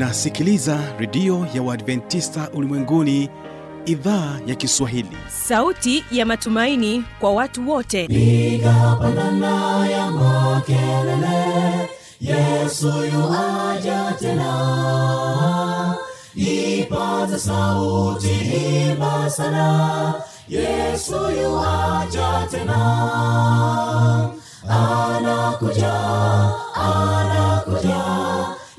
unasikiliza redio ya uadventista ulimwenguni idhaa ya kiswahili. Sauti ya matumaini kwa watu wote. Igapandana ya makelele yesu yuaja tena. Ipata sauti imba sana yesu yuaja tena. Anakuja anakuja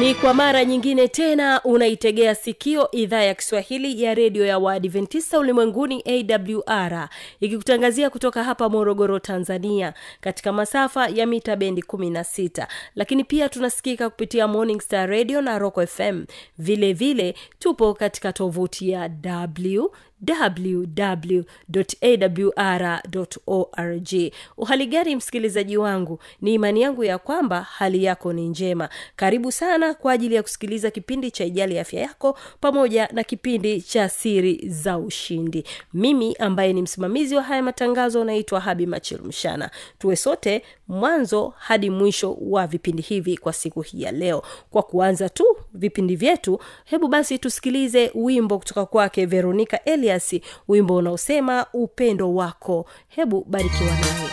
ni kwa mara nyingine tena unaitegea sikio idhaa ya kiswahili ya redio ya waadventista ulimwenguni awr ikikutangazia kutoka hapa morogoro tanzania katika masafa ya mita bendi 16 lakini pia tunasikika kupitia morning star radio na rock fm vile vile tupo katika tovuti ya w www.awr.org uhaligari msikilizaji wangu? Ni imani yangu ya kwamba hali yako ni njema. Karibu sana kwa ajili ya kusikiliza kipindi cha ijali afya yako pamoja na kipindi cha siri za ushindi. Mimi ambaye ni msimamizi wa haya matangazo naitwa habi machilmshana tuwe sote mwanzo hadi mwisho wa vipindi hivi kwa siku hii ya leo. Kwa kuanza tu vipindi vyetu hebu basi tusikilize wimbo kutoka kwake veronica elias wimbo unaosema upendo wako hebu barikiwa naye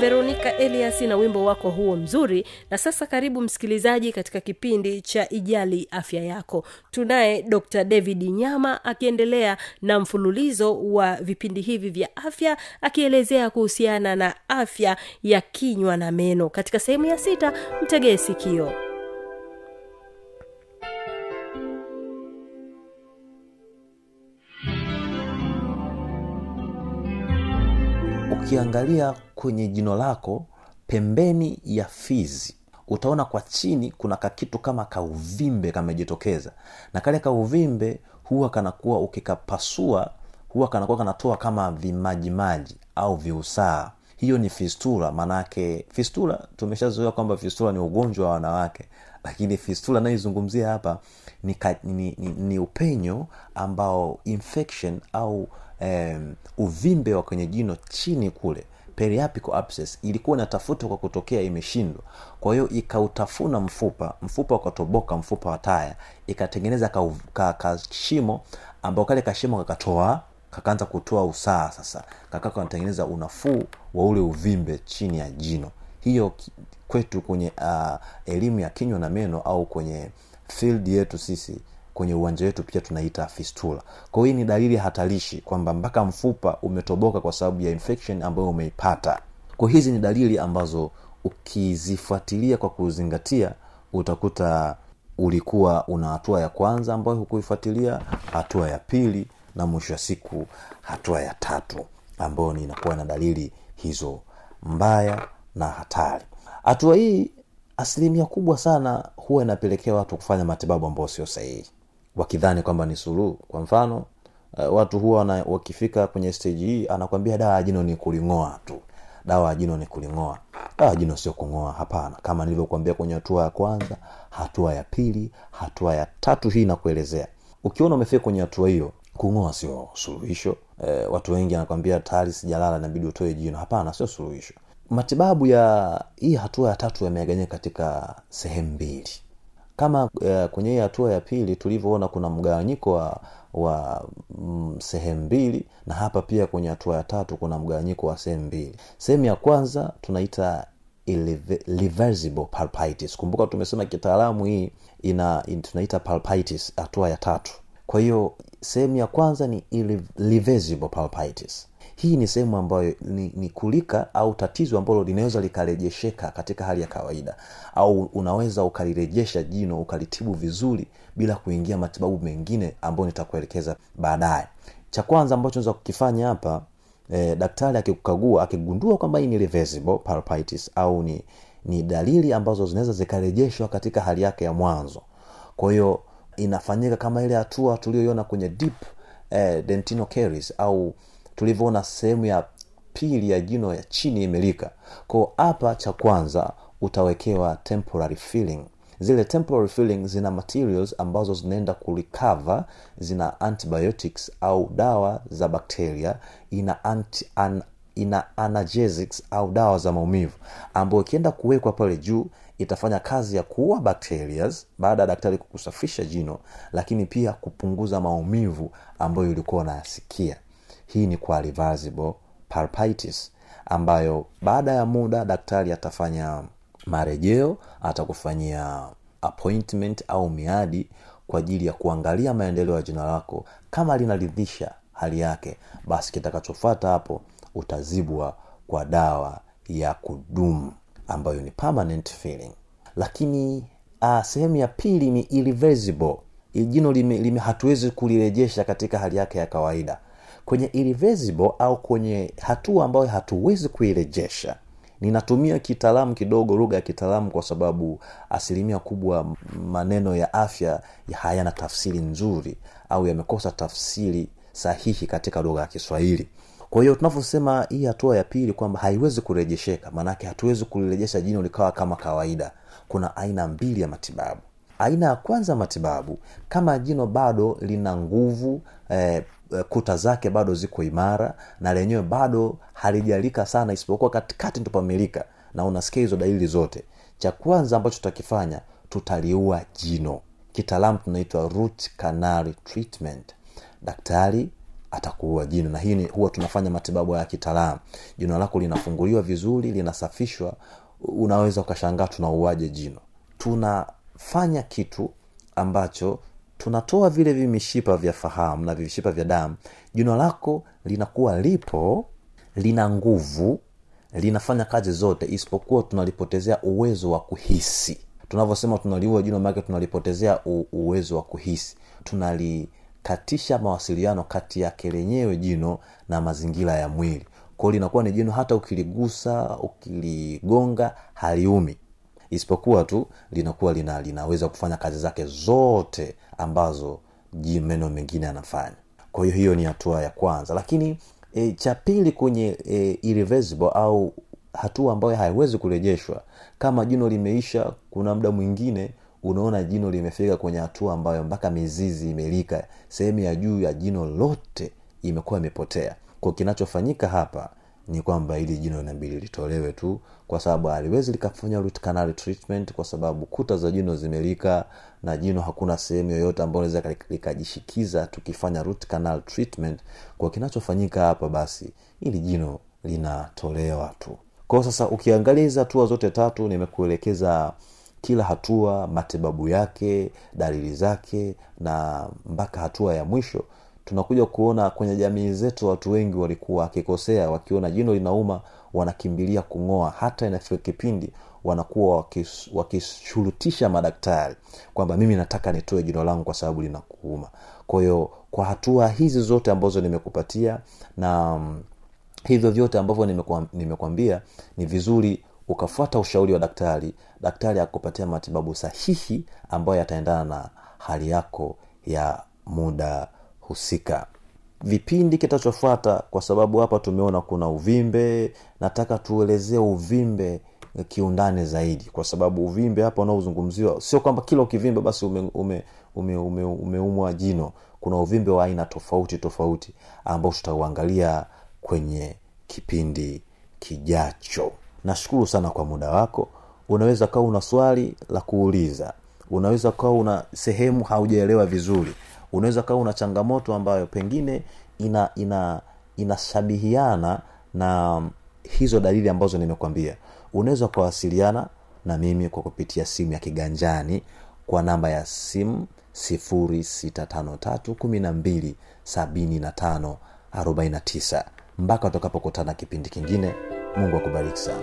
veronika elias na wimbo wako huo mzuri. Na sasa karibu msikilizaji katika kipindi cha ijali afya yako. Tunaye dr david nyama akiendelea na mfululizo wa vipindi hivi vya afya akielezea kuhusiana na afya ya kinywa na meno. Katika sehemu ya sita mtegee sikio ukiangalia kwenye jino lako pembeni ya fizi utaona kwa chini kuna kakitu kama kauvimbe kamejitokeza. Na kale kauvimbe huwa kanakuwa ukikapasua huwa kanakuwa kanatoa kama vimajimaji au viusaa. Hiyo ni fistula maanake fistula tumeshazoea kwamba fistula ni ugonjwa wa wanawake. Lakini fistula anayoizungumzia hapa ni, ni, ni, ni upenyo ambao infection au um, uvimbe wa kwenye jino chini kule. Periapical abscess ilikuwa inatafutwa kwa kutokea imeshindwa. Kwa hiyo ikautafuna mfupa mfupa ukatoboka mfupa wa taya ikatengeneza kashimo ka, ka ambao kale kashimo kakatoa kakaanza kutoa usaa sasa. Kakaa kanatengeneza unafuu wa ule uvimbe chini ya jino. Hiyo kwetu kwenye uh, elimu ya kinywa na meno au kwenye field yetu sisi kwenye uwanja wetu pia tunaita fistula. Kwao hii ni dalili hatarishi kwamba mpaka mfupa umetoboka kwa sababu ya infection ambayo umeipata. Kwa hizi ni dalili ambazo ukizifuatilia kwa kuzingatia utakuta ulikuwa una hatua ya kwanza ambayo hukuifuatilia hatua ya pili na mwisho wa siku hatua ya tatu ambayo inakuwa na dalili hizo mbaya na hatari. Hatua hii asilimia kubwa sana huwa inapelekea watu kufanya matibabu ambayo sio sahihi wakidhani kwamba ni suluhu. Kwa mfano uh, watu huwa wakifika kwenye stage hii anakwambia dawa ya jino ni kuling'oa tu. Dawa ya jino ni kuling'oa. Dawa jino sio kung'oa hapana. Kama nilivyokuambia kwenye hatua ya kwanza hatua ya pili hatua ya tatu hii nakuelezea ukiona umefika kwenye hatua hiyo kung'oa sio suluhisho. E, watu wengi anakwambia tayari sijalala inabidi utoe jino. Hapana sio suluhisho. Matibabu ya hii hatua ya tatu yameganyika katika sehemu mbili kama uh, kwenye hii hatua ya pili tulivyoona kuna mgawanyiko wa wa mm, sehemu mbili na hapa pia kwenye hatua ya tatu kuna mgawanyiko wa sehemu mbili. Sehemu ya kwanza tunaita pulpitis kumbuka tumesema kitaalamu hii ina, in, tunaita palpitis hatua ya tatu. Kwa hiyo sehemu ya kwanza ni pulpitis hii ni sehemu ambayo ni, ni kulika au tatizo ambalo linaweza likarejesheka katika hali ya kawaida. Au unaweza ukalirejesha jino ukalitibu vizuri bila kuingia matibabu mengine ambayo nitakuelekeza baadaye. Cha kwanza ambacho unaweza kukifanya hapa e, daktari akikukagua akigundua kwamba hii ni reversible au ni ni dalili ambazo zinaweza zikarejeshwa katika hali yake ya mwanzo. Kwa hiyo inafanyika kama ile hatua tuliyoiona kwenye deep eh, dentino caries au tulivyoona sehemu ya pili ya jino ya chini imelika. Kwao hapa cha kwanza utawekewa temporary filling. Zile temporary filling zina materials ambazo zinaenda kurecover zina antibiotics au dawa za bakteria ina anti, an, ina analgesics au dawa za maumivu ambayo ikienda kuwekwa pale juu itafanya kazi ya kuua bacterias baada ya daktari kukusafisha jino lakini pia kupunguza maumivu ambayo ulikuwa unayasikia hii ni kwa reversible ambayo baada ya muda daktari atafanya marejeo atakufanyia appointment au miadi kwa ajili ya kuangalia maendeleo ya jina lako. Kama linaridhisha hali yake basi kitakachofata hapo utazibwa kwa dawa ya kudumu ambayo ni permanent filling. Lakini uh, sehemu ya pili ni irreversible. Jino hatuwezi kulirejesha katika hali yake ya kawaida kwenye irreversible au kwenye hatua ambayo hatuwezi kuirejesha. Ninatumia kitaalamu kidogo lugha ya kitaalamu kwa sababu asilimia kubwa maneno ya afya hayana tafsiri nzuri au yamekosa tafsiri sahihi katika lugha ya kiswahili. Kwa hiyo tunavyosema hii hatua ya pili kwamba haiwezi kurejesheka maanake hatuwezi kulirejesha jino likawa kama kawaida. Kuna aina mbili ya matibabu. Aina ya kwanza matibabu kama jino bado lina nguvu eh, kuta zake bado ziko imara na lenyewe bado halijalika sana isipokuwa katikati ndo na unasikia hizo dalili zote. Cha kwanza ambacho tutakifanya tutaliua jino. Kitaalamu tunaitwa root canal treatment. Daktari atakuua jino na hii huwa tunafanya matibabu ya kitaalamu. Jino lako linafunguliwa vizuri linasafishwa unaweza ukashangaa tunauaje jino. Tunafanya kitu ambacho tunatoa vile vimishipa vya fahamu na vimishipa vya damu. Jino lako linakuwa lipo lina nguvu linafanya kazi zote isipokuwa tunalipotezea uwezo wa kuhisi. Tunavyosema tunaliua jino maake tunalipotezea uwezo wa kuhisi. Tunalikatisha mawasiliano kati yake lenyewe jino na mazingira ya mwili. Kwao linakuwa ni jino hata ukiligusa ukiligonga haliumi. Isipokuwa tu linakuwa lina, linaweza kufanya kazi zake zote ambazo meno mengine yanafanya. Kwa hiyo hiyo ni hatua ya kwanza. Lakini e, cha pili kwenye e, au hatua ambayo haiwezi kurejeshwa kama jino limeisha kuna muda mwingine unaona jino limefika kwenye hatua ambayo mpaka mizizi imelika sehemu ya juu ya jino lote imekuwa imepotea. Kwa kinachofanyika hapa ni kwamba ili jino inabidi litolewe tu kwa sababu haliwezi likafanya root canal treatment kwa sababu kuta za jino zimelika na jino hakuna sehemu yoyote ambayo naweza likajishikiza tukifanya root canal treatment kwa kinachofanyika hapa basi ili jino linatolewa tu. Kwao sasa ukiangalia hizi hatua zote tatu nimekuelekeza kila hatua matibabu yake dalili zake na mpaka hatua ya mwisho tunakuja kuona kwenye jamii zetu watu wengi walikuwa wakikosea wakiona jino linauma wanakimbilia kung'oa. Hata inafika kipindi wanakuwa wakis- wakishurutisha madaktari kwamba mimi nataka nitoe jino langu kwa sababu linakuuma. Kwa hiyo kwa hatua hizi zote ambazo nimekupatia na mm, hivyo vyote ambavyo nimekwambia ni vizuri ukafuata ushauri wa daktari daktari akupatia matibabu sahihi ambayo yataendana na hali yako ya muda husika. Vipindi kitachofuata kwa sababu hapa tumeona kuna uvimbe nataka tuelezee uvimbe kiundani zaidi. Kwa sababu uvimbe hapa unaozungumziwa sio kwamba kila ukivimbe basi umeumwa ume, ume, ume, umeumwa jino. Kuna uvimbe wa aina tofauti tofauti ambao tutauangalia kwenye kipindi kijacho. Nashukuru sana kwa muda wako. Unaweza kawa una swali la kuuliza. Unaweza kawa una sehemu haujaelewa vizuri. Unaweza kawa una changamoto ambayo pengine ina ina inashabihiana na hizo dalili ambazo nimekwambia unaweza ukawasiliana na mimi kwa kupitia simu ya kiganjani kwa namba ya simu 0653127549 mpaka utakapokutana kipindi kingine mungu akubariki sana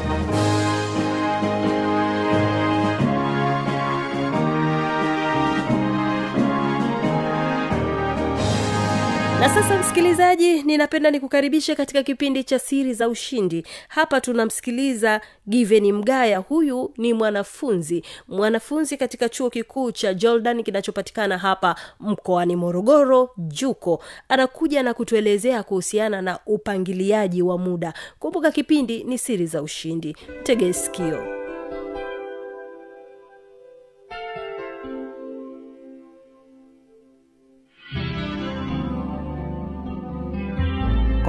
na sasa msikilizaji ninapenda nikukaribishe katika kipindi cha siri za ushindi. Hapa tunamsikiliza giveni mgaya. Huyu ni mwanafunzi mwanafunzi katika chuo kikuu cha jordan kinachopatikana hapa mkoani morogoro juko. Anakuja na kutuelezea kuhusiana na upangiliaji wa muda. Kumbuka kipindi ni siri za ushindi. Tege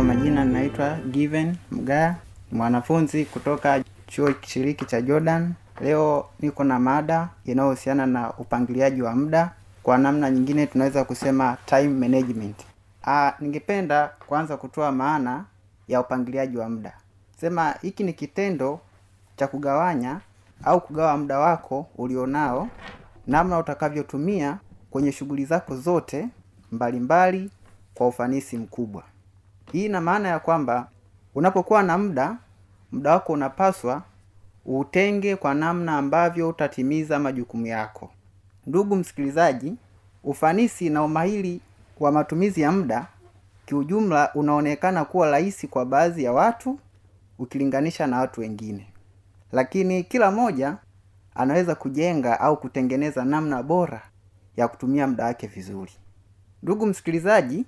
Kwa majina naitwa Given Mgaa, mwanafunzi kutoka chuo kishiriki cha Jordan. Leo niko na mada inayohusiana na upangiliaji wa muda. kwa namna nyingine tunaweza kusema time management Aa, ningependa kwanza kutoa maana ya upangiliaji wa muda sema hiki ni kitendo cha kugawanya au kugawa muda wako ulionao namna utakavyotumia kwenye shughuli zako zote mbalimbali mbali, kwa ufanisi mkubwa hii ina maana ya kwamba unapokuwa na muda muda wako unapaswa utenge kwa namna ambavyo utatimiza majukumu yako. Ndugu msikilizaji ufanisi na umahiri wa matumizi ya muda kiujumla unaonekana kuwa rahisi kwa baadhi ya watu ukilinganisha na watu wengine. Lakini kila mmoja anaweza kujenga au kutengeneza namna bora ya kutumia muda wake vizuri. Ndugu msikilizaji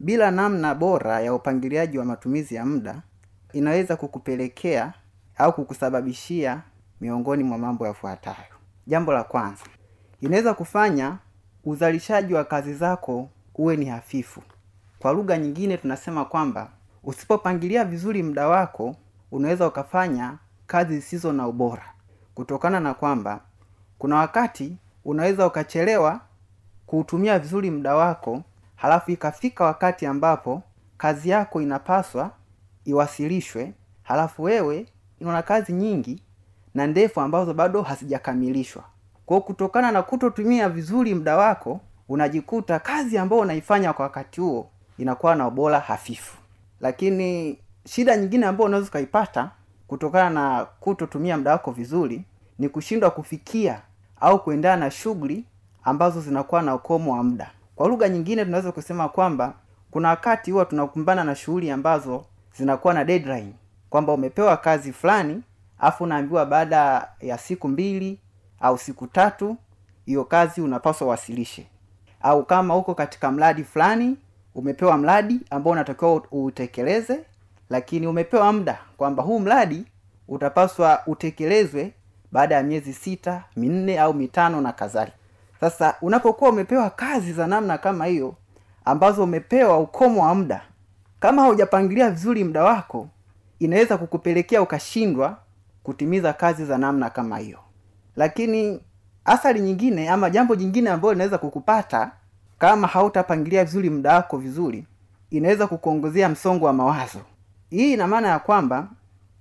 bila namna bora ya upangiliaji wa matumizi ya muda inaweza kukupelekea au kukusababishia miongoni mwa mambo yafuatayo. Jambo la kwanza inaweza kufanya uzalishaji wa kazi zako uwe ni hafifu. Kwa lugha nyingine tunasema kwamba usipopangilia vizuri muda wako unaweza ukafanya kazi zisizo na ubora. Kutokana na kwamba kuna wakati unaweza ukachelewa kuutumia vizuri muda wako halafu ikafika wakati ambapo kazi yako inapaswa iwasilishwe halafu wewe una kazi nyingi na ndefu ambazo bado hazijakamilishwa. Kwao kutokana na kutotumia vizuri muda wako unajikuta kazi ambayo unaifanya kwa wakati huo inakuwa na ubora hafifu. Lakini shida nyingine ambayo unaweza ukaipata kutokana na kutotumia muda wako vizuri ni kushindwa kufikia au kuendana na shughuli ambazo zinakuwa na ukomo wa muda kwa lugha nyingine tunaweza kusema kwamba kuna wakati huwa tunakumbana na shughuli ambazo zinakuwa na deadline. Kwamba umepewa kazi fulani afu unaambiwa baada ya siku mbili au siku tatu hiyo kazi unapaswa uwasilishe. Au kama uko katika mradi fulani umepewa mradi ambao unatakiwa uutekeleze lakini umepewa muda kwamba huu mradi utapaswa utekelezwe baada ya miezi sita minne au mitano na kadhalika sasa unapokuwa umepewa kazi za namna kama hiyo ambazo umepewa ukomo wa muda kama haujapangilia vizuri muda wako inaweza kukupelekea ukashindwa kutimiza kazi za namna kama hiyo. Lakini athari nyingine ama jambo jingine ambalo linaweza kukupata kama hautapangilia vizuri muda wako vizuri inaweza kukuongezea msongo wa mawazo. Hii ina maana ya kwamba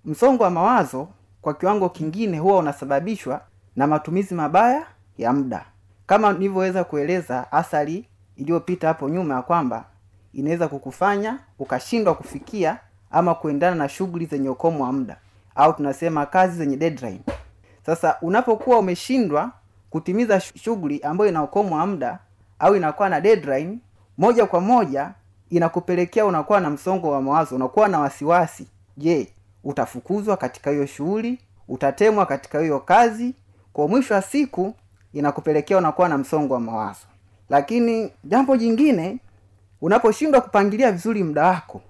msongo wa mawazo kwa kiwango kingine huwa unasababishwa na matumizi mabaya ya muda kama nilivyoweza kueleza athari iliyopita hapo nyuma ya kwamba inaweza kukufanya ukashindwa kufikia ama kuendana na shughuli zenye ukomo wa muda au tunasema kazi zenye deadline. Sasa unapokuwa umeshindwa kutimiza shughuli ambayo ina ukomo wa muda au inakuwa na deadline moja kwa moja inakupelekea unakuwa na msongo wa mawazo unakuwa na wasiwasi. Je utafukuzwa katika hiyo shughuli? Utatemwa katika hiyo kazi? Kwa mwisho wa siku inakupelekea unakuwa na msongo wa mawazo. Lakini jambo jingine unaposhindwa kupangilia vizuri muda wako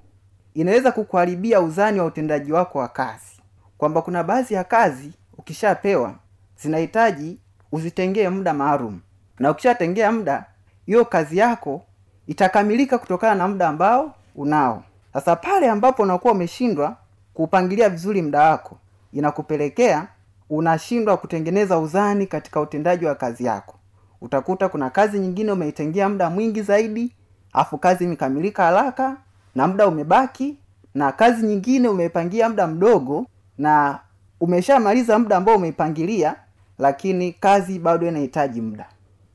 inaweza kukuharibia uzani wa utendaji wako wa kazi. Kwamba kuna baadhi ya kazi ukishapewa zinahitaji uzitengee muda maalum. Na ukishatengea muda hiyo kazi yako itakamilika kutokana na muda ambao unao. Sasa pale ambapo unakuwa umeshindwa kuupangilia vizuri muda wako inakupelekea unashindwa kutengeneza uzani katika utendaji wa kazi yako. Utakuta kuna kazi nyingine umeitengea muda mwingi zaidi afu kazi imekamilika haraka na muda umebaki na kazi nyingine umeipangia muda mdogo na umeshamaliza muda ambao umeipangilia lakini kazi bado inahitaji muda.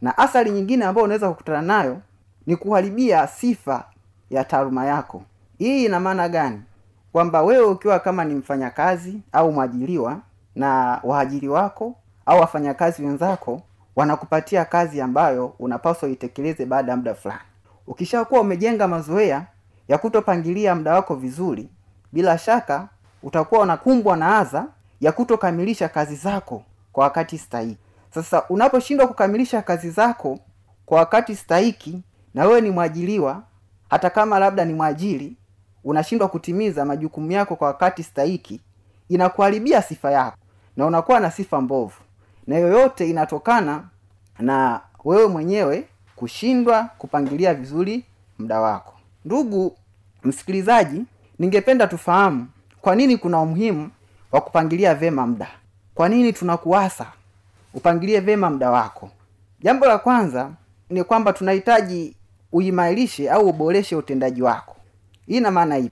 Na athari nyingine ambayo unaweza kukutana nayo ni kuharibia sifa ya taaluma yako. Hii ina maana gani? Kwamba wewe ukiwa kama ni mfanyakazi au mwajiriwa na waajiri wako au wafanyakazi wenzako wanakupatia kazi ambayo unapaswa itekeleze baada ya muda fulani. Ukishakuwa umejenga mazoea ya kutopangilia muda wako vizuri bila shaka utakuwa unakumbwa na adha ya kutokamilisha kazi zako kwa wakati stahiki. Sasa unaposhindwa kukamilisha kazi zako kwa wakati stahiki na wewe ni mwajiliwa hata kama labda ni mwajiri unashindwa kutimiza majukumu yako kwa wakati stahiki inakuharibia sifa yako na unakuwa na sifa mbovu. Na yoyote inatokana na wewe mwenyewe kushindwa kupangilia vizuri muda wako. Ndugu msikilizaji ningependa tufahamu kwa nini kuna umuhimu wa kupangilia vema muda. Kwa nini tunakuasa upangilie vema muda wako? Jambo la kwanza ni kwamba tunahitaji uimarishe au uboreshe utendaji wako. Hii ina maana hivi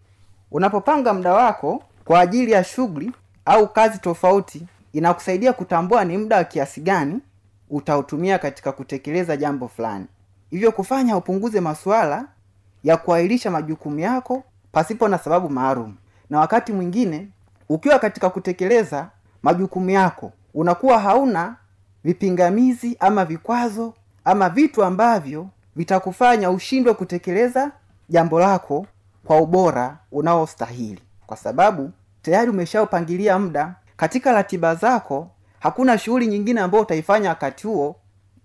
unapopanga muda wako kwa ajili ya shughuli au kazi tofauti inakusaidia kutambua ni muda wa kiasi gani utautumia katika kutekeleza jambo fulani. Hivyo kufanya upunguze masuala ya kuahirisha majukumu yako pasipo na sababu maalum. Na wakati mwingine ukiwa katika kutekeleza majukumu yako unakuwa hauna vipingamizi ama vikwazo ama vitu ambavyo vitakufanya ushindwe kutekeleza jambo lako kwa ubora unaostahili. Kwa sababu tayari umeshaupangilia muda. Katika ratiba zako hakuna shughuli nyingine ambayo utaifanya wakati huo.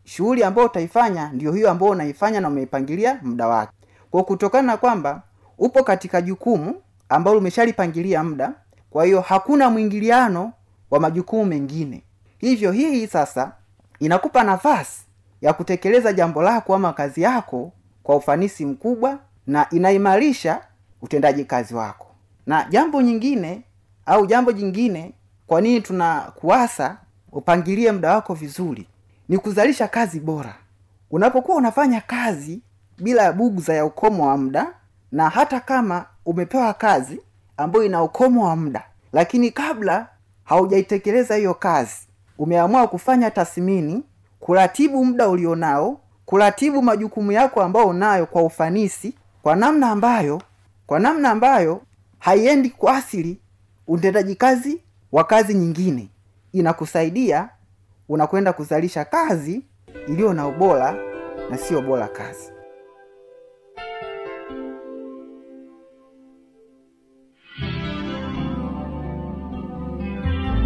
Shughuli ambayo utaifanya ndio hiyo ambayo unaifanya na umeipangilia muda wake. Kwa kutokana na kwamba upo katika jukumu ambalo umeshalipangilia muda kwa hiyo hakuna mwingiliano wa majukumu mengine. Hivyo hii sasa inakupa nafasi ya kutekeleza jambo lako ama kazi yako kwa ufanisi mkubwa na inaimarisha utendaji kazi wako na jambo nyingine au jambo jingine kwa nini tunakuasa upangilie muda wako vizuri ni kuzalisha kazi bora. Unapokuwa unafanya kazi bila ya bugza ya ukomo wa muda na hata kama umepewa kazi ambayo ina ukomo wa muda lakini kabla haujaitekeleza hiyo kazi umeamua kufanya tathmini kuratibu muda ulionao kuratibu majukumu yako ambayo unayo kwa ufanisi kwa namna ambayo kwa namna ambayo haiendi kuathiri utendaji kazi wa kazi nyingine. Inakusaidia unakwenda kuzalisha kazi iliyo na ubora na sio bora kazi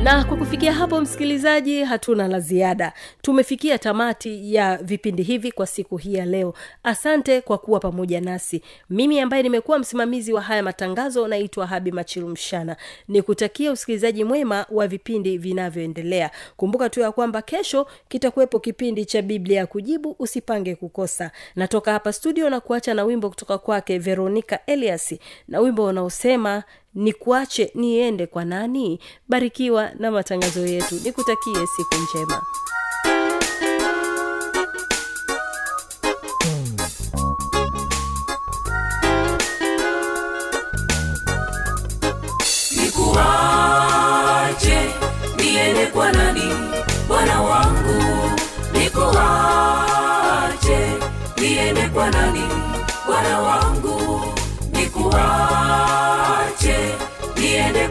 na kwa kufikia hapo msikilizaji hatuna la ziada. Tumefikia tamati ya vipindi hivi kwa siku hii ya leo. Asante kwa kuwa pamoja nasi. Mimi ambaye nimekuwa msimamizi wa haya matangazo naitwa habi machilu mshana. Ni kutakia usikilizaji mwema wa vipindi vinavyoendelea. Kumbuka tu ya kwamba kesho kitakuwepo kipindi cha biblia ya kujibu usipange kukosa. Natoka hapa studio na kuacha na wimbo kutoka kwake veronica elias. Na wimbo unaosema nikuache niende kwa nani? Barikiwa na matangazo yetu. Nikutakie siku njema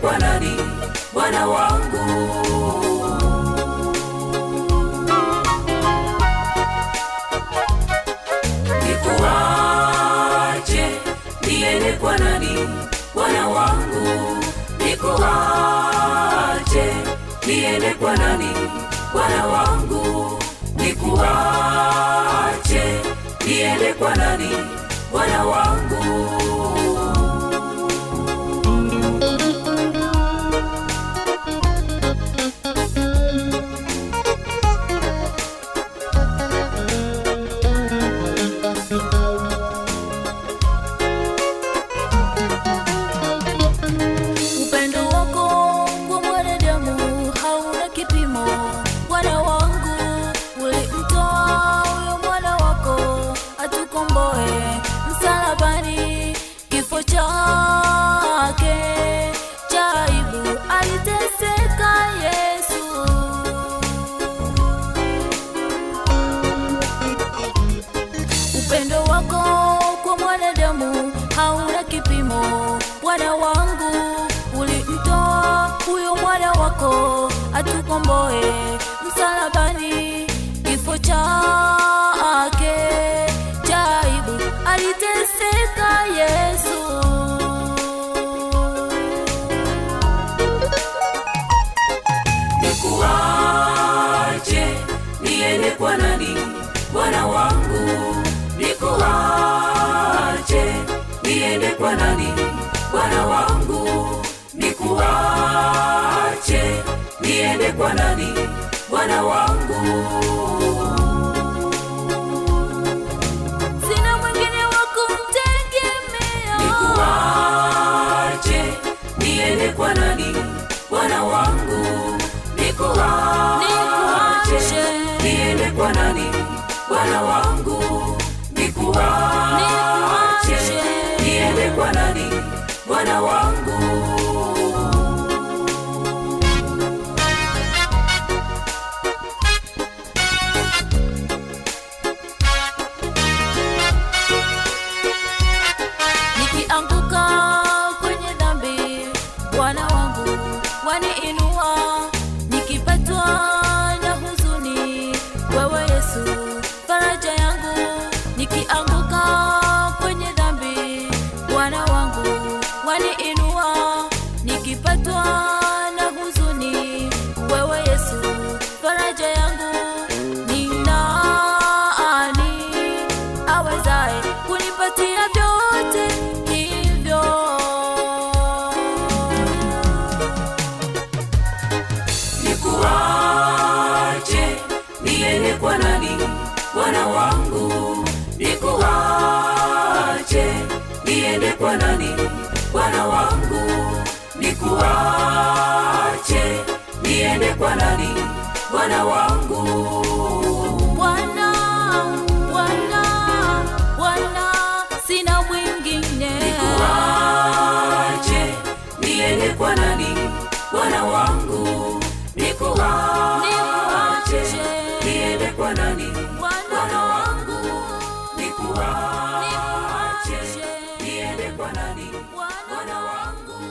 kwa nani bwana wangu? Nikuache niende kwa nani bwana wangu? Nikuache niende kwa nani bwana wangu? Nikuache niende kwa nani bwana wangu Bwana wangu. Sina mwingine wa kumtegemea, nikuache niende kwa nani? Bwana wangu, nikuache niende kwa nani? Bwana wangu, nikuache niende kwa nani? Bwana wangu nikuache niende kwa nani bwana wangu